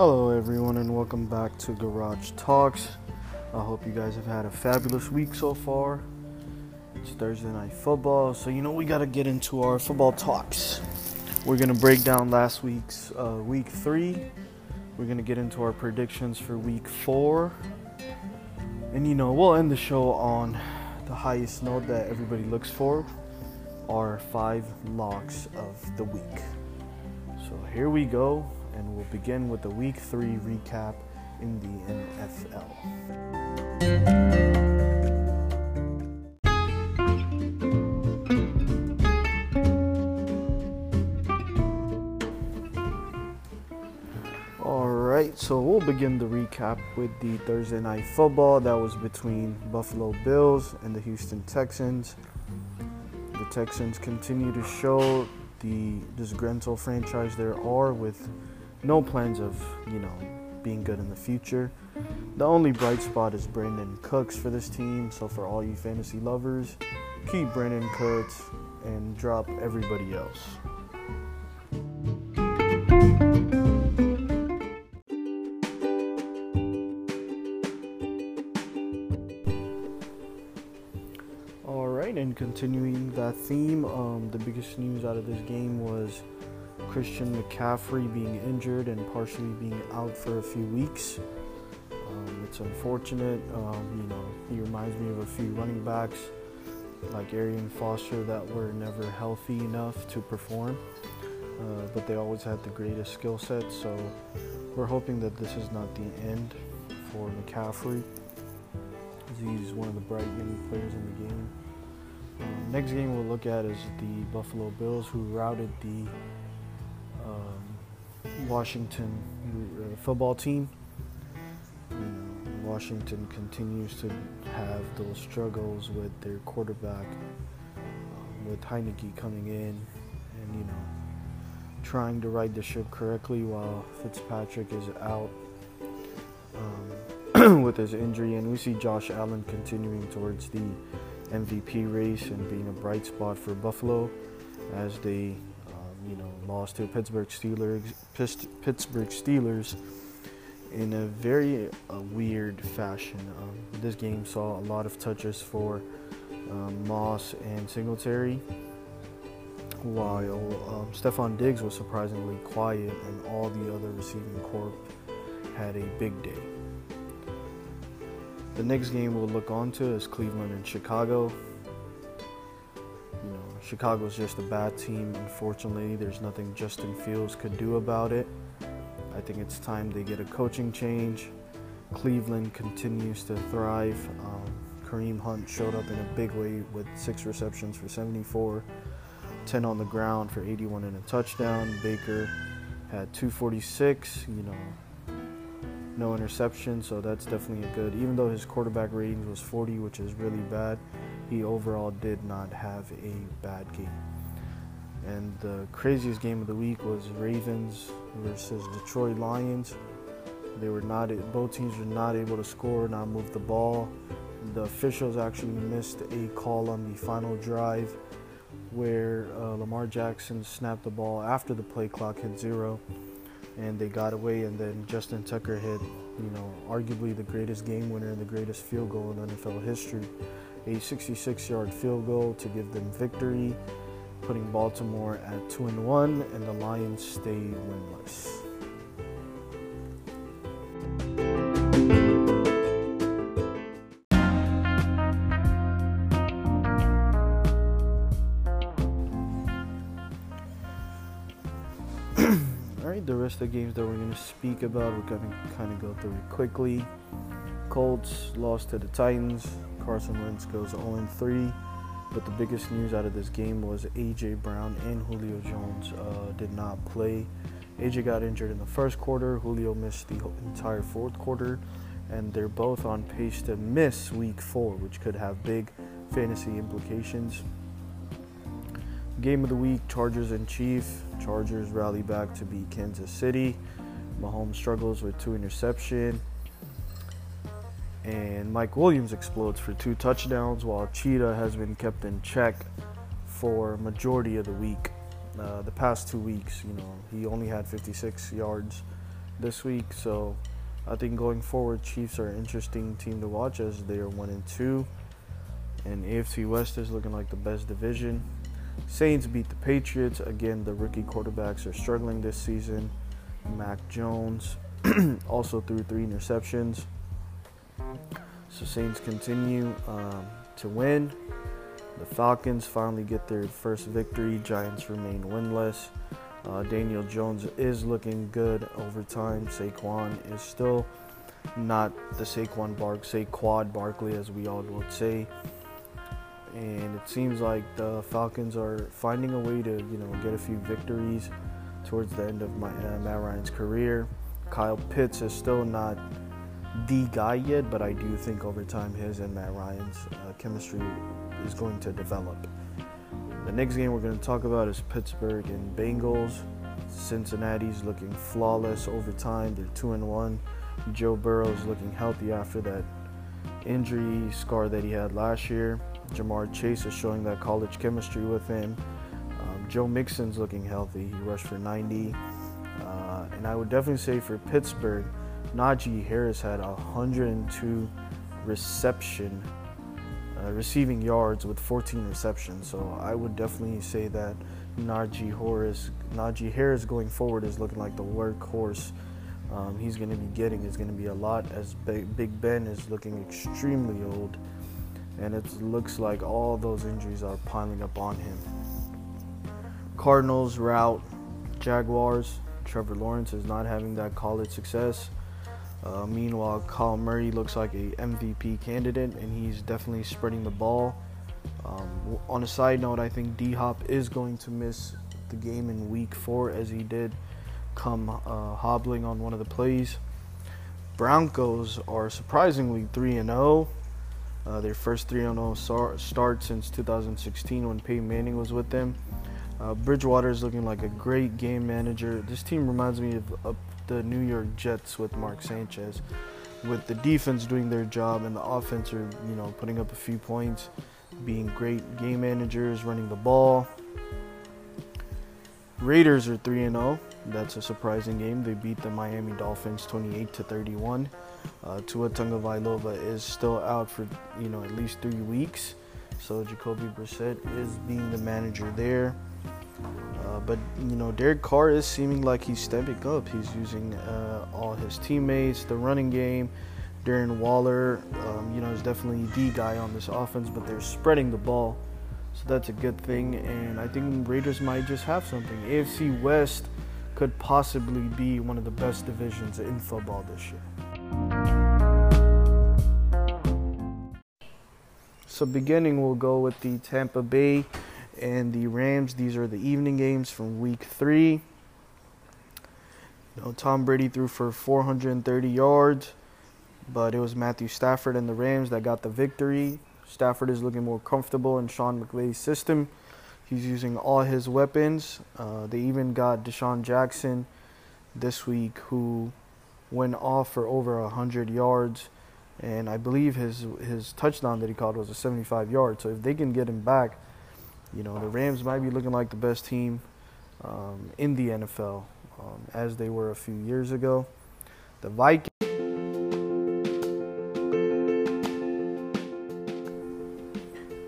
Hello, everyone, and welcome back to Garage Talks. I hope you guys have had a fabulous week so far. It's Thursday night football, so you know we got to get into our football talks. We're gonna break down last week's uh, week three. We're gonna get into our predictions for week four, and you know we'll end the show on the highest note that everybody looks for: our five locks of the week. So here we go, and we'll begin with the week three recap in the NFL. So we'll begin the recap with the Thursday night football that was between Buffalo Bills and the Houston Texans. The Texans continue to show the disgruntled franchise there are with no plans of, you know, being good in the future. The only bright spot is Brandin Cooks for this team. So for all you fantasy lovers, keep Brandin Cooks and drop everybody else. All right, and continuing that theme, um, the biggest news out of this game was Christian McCaffrey being injured and partially being out for a few weeks. Um, it's unfortunate. Um, you know, he reminds me of a few running backs like Arian Foster that were never healthy enough to perform, uh, but they always had the greatest skill set. So we're hoping that this is not the end for McCaffrey. He's one of the bright young players in the game. Um, next game we'll look at is the Buffalo Bills, who routed the um, Washington uh, football team. You know, Washington continues to have those struggles with their quarterback, um, with Heinicke coming in and you know trying to ride the ship correctly while Fitzpatrick is out um, with his injury, and we see Josh Allen continuing towards the MVP race and being a bright spot for Buffalo as they you know, lost to Pittsburgh Steelers, Pittsburgh Steelers in a very uh, weird fashion. Um, this game saw a lot of touches for um, Moss and Singletary, while um, Stefon Diggs was surprisingly quiet, and all the other receiving corps had a big day. The next game we'll look on to is Cleveland and Chicago. Chicago's just a bad team. Unfortunately, there's nothing Justin Fields could do about it. I think it's time they get a coaching change. Cleveland continues to thrive. Um, Kareem Hunt showed up in a big way with six receptions for 74, 10 on the ground for 81 and a touchdown. Baker had 246, you know, no interception, so that's definitely a good. Even though his quarterback ratings was 40, which is really bad, he overall did not have a bad game. And the craziest game of the week was Ravens versus Detroit Lions. They were not both teams were not able to score, not move the ball. The officials actually missed a call on the final drive where uh, Lamar Jackson snapped the ball after the play clock hit zero and they got away and then Justin Tucker hit, you know, arguably the greatest game winner and the greatest field goal in NFL history a 66 yard field goal to give them victory, putting Baltimore at 2 and 1, and the Lions stay winless. Alright, the rest of the games that we're going to speak about, we're going to kind of go through it quickly. Colts lost to the Titans Carson Wentz goes 0 3. But the biggest news out of this game was AJ Brown and Julio Jones uh, did not play. AJ got injured in the first quarter. Julio missed the entire fourth quarter, and they're both on pace to miss Week Four, which could have big fantasy implications. Game of the week: Chargers and chief. Chargers rally back to beat Kansas City. Mahomes struggles with two interception. and Mike Williams explodes for two touchdowns while Cheetah has been kept in check for majority of the week. Uh, the past two weeks, you know, he only had 56 yards this week. So I think going forward, Chiefs are an interesting team to watch as they are one and two, and AFC West is looking like the best division. Saints beat the Patriots again. The rookie quarterbacks are struggling this season. Mac Jones also threw three interceptions. So Saints continue um, to win. The Falcons finally get their first victory. Giants remain winless. Uh, Daniel Jones is looking good over time. Saquon is still not the Saquon Bark, Saquad Barkley, as we all would say. And it seems like the Falcons are finding a way to, you know, get a few victories towards the end of my, uh, Matt Ryan's career. Kyle Pitts is still not the guy yet, but I do think over time his and Matt Ryan's uh, chemistry is going to develop. The next game we're going to talk about is Pittsburgh and Bengals. Cincinnati's looking flawless over time. They're 2 and 1. Joe Burrow is looking healthy after that injury scar that he had last year. Ja'Marr Chase is showing that college chemistry with him. Um, Joe Mixon's looking healthy. He rushed for 90. Uh, and I would definitely say for Pittsburgh, Najee Harris had 102 reception uh, receiving yards with 14 receptions. So I would definitely say that Najee Harris, Najee Harris going forward is looking like the workhorse um, he's going to be getting is going to be a lot as Big Ben is looking extremely old. And it looks like all those injuries are piling up on him. Cardinals route Jaguars. Trevor Lawrence is not having that college success. Uh, meanwhile, Kyler Murray looks like a MVP candidate, and he's definitely spreading the ball. Um, on a side note, I think D Hop is going to miss the game in Week Four, as he did come uh, hobbling on one of the plays. Broncos are surprisingly 3 and 0. Uh, their first 3 0 start since 2016 when Peyton Manning was with them. Uh, Bridgewater is looking like a great game manager. This team reminds me of, the New York Jets with Mark Sanchez, with the defense doing their job and the offense are, you know, putting up a few points, being great game managers, running the ball. Raiders are 3 0. That's a surprising game. They beat the Miami Dolphins 28 to 31. Uh, Tua Tagovailoa is still out for you know at least three weeks, so Jacoby Brissett is being the manager there. Uh, but you know, Derek Carr is seeming like he's stepping up. He's using uh, all his teammates, the running game. Darren Waller, um, you know, is definitely the guy on this offense, but they're spreading the ball, so that's a good thing. And I think Raiders might just have something. AFC West could possibly be one of the best divisions in football this year. So, beginning, we'll go with the Tampa Bay and the Rams. These are the evening games from week three. You know, Tom Brady threw for 430 yards, but it was Matthew Stafford and the Rams that got the victory. Stafford is looking more comfortable in Sean McVay's system. He's using all his weapons. Uh, they even got DeSean Jackson this week, who went off for over 100 yards. And I believe his his touchdown that he caught was a 75 yard. So if they can get him back, you know, the Rams might be looking like the best team um, in the NFL um, as they were a few years ago. The Vikings.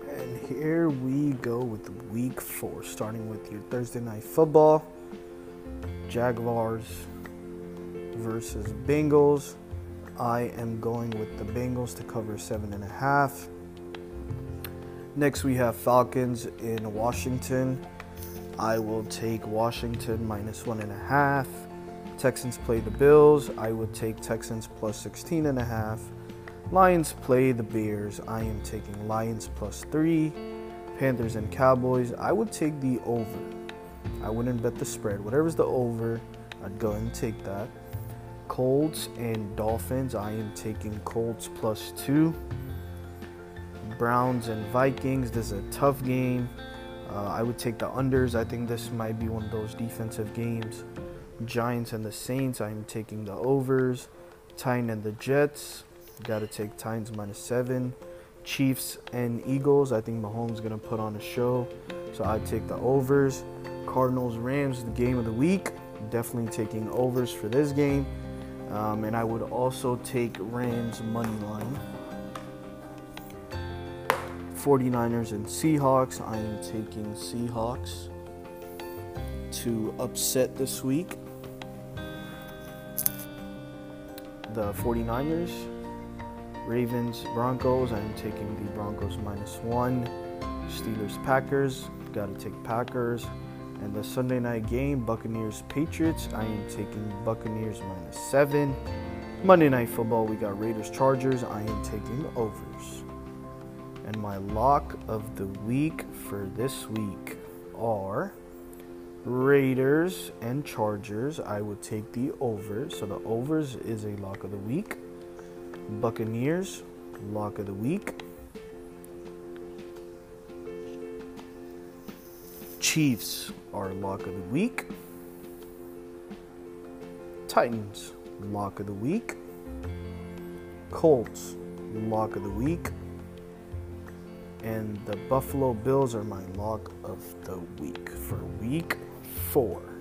And here we go with week four, starting with your Thursday night football. Jaguars versus Bengals. I am going with the Bengals to cover seven and a half. Next, we have Falcons in Washington. I will take Washington minus one and a half. Texans play the Bills. I would take Texans plus 16 and a half. Lions play the Bears. I am taking Lions plus three. Panthers and Cowboys. I would take the over. I wouldn't bet the spread. Whatever's the over, I'd go and take that. Colts and Dolphins. I am taking Colts plus two. Browns and Vikings. This is a tough game. Uh, I would take the unders. I think this might be one of those defensive games. Giants and the Saints. I'm taking the overs. Titan and the Jets. Got to take Titans minus seven. Chiefs and Eagles. I think Mahomes to put on a show. So I take the overs. Cardinals Rams, the game of the week. Definitely taking overs for this game. Um, and I would also take Rams money line. 49ers and Seahawks. I am taking Seahawks to upset this week. The 49ers, Ravens, Broncos. I am taking the Broncos minus one. Steelers, Packers. Got to take Packers. And the Sunday night game, Buccaneers, Patriots. I am taking Buccaneers minus seven. Monday night football, we got Raiders, Chargers. I am taking overs. And my lock of the week for this week are Raiders and Chargers. I would take the overs. So the overs is a lock of the week. Buccaneers, lock of the week. Chiefs are lock of the week. Titans, lock of the week. Colts, lock of the week and the Buffalo Bills are my lock of the week for week four.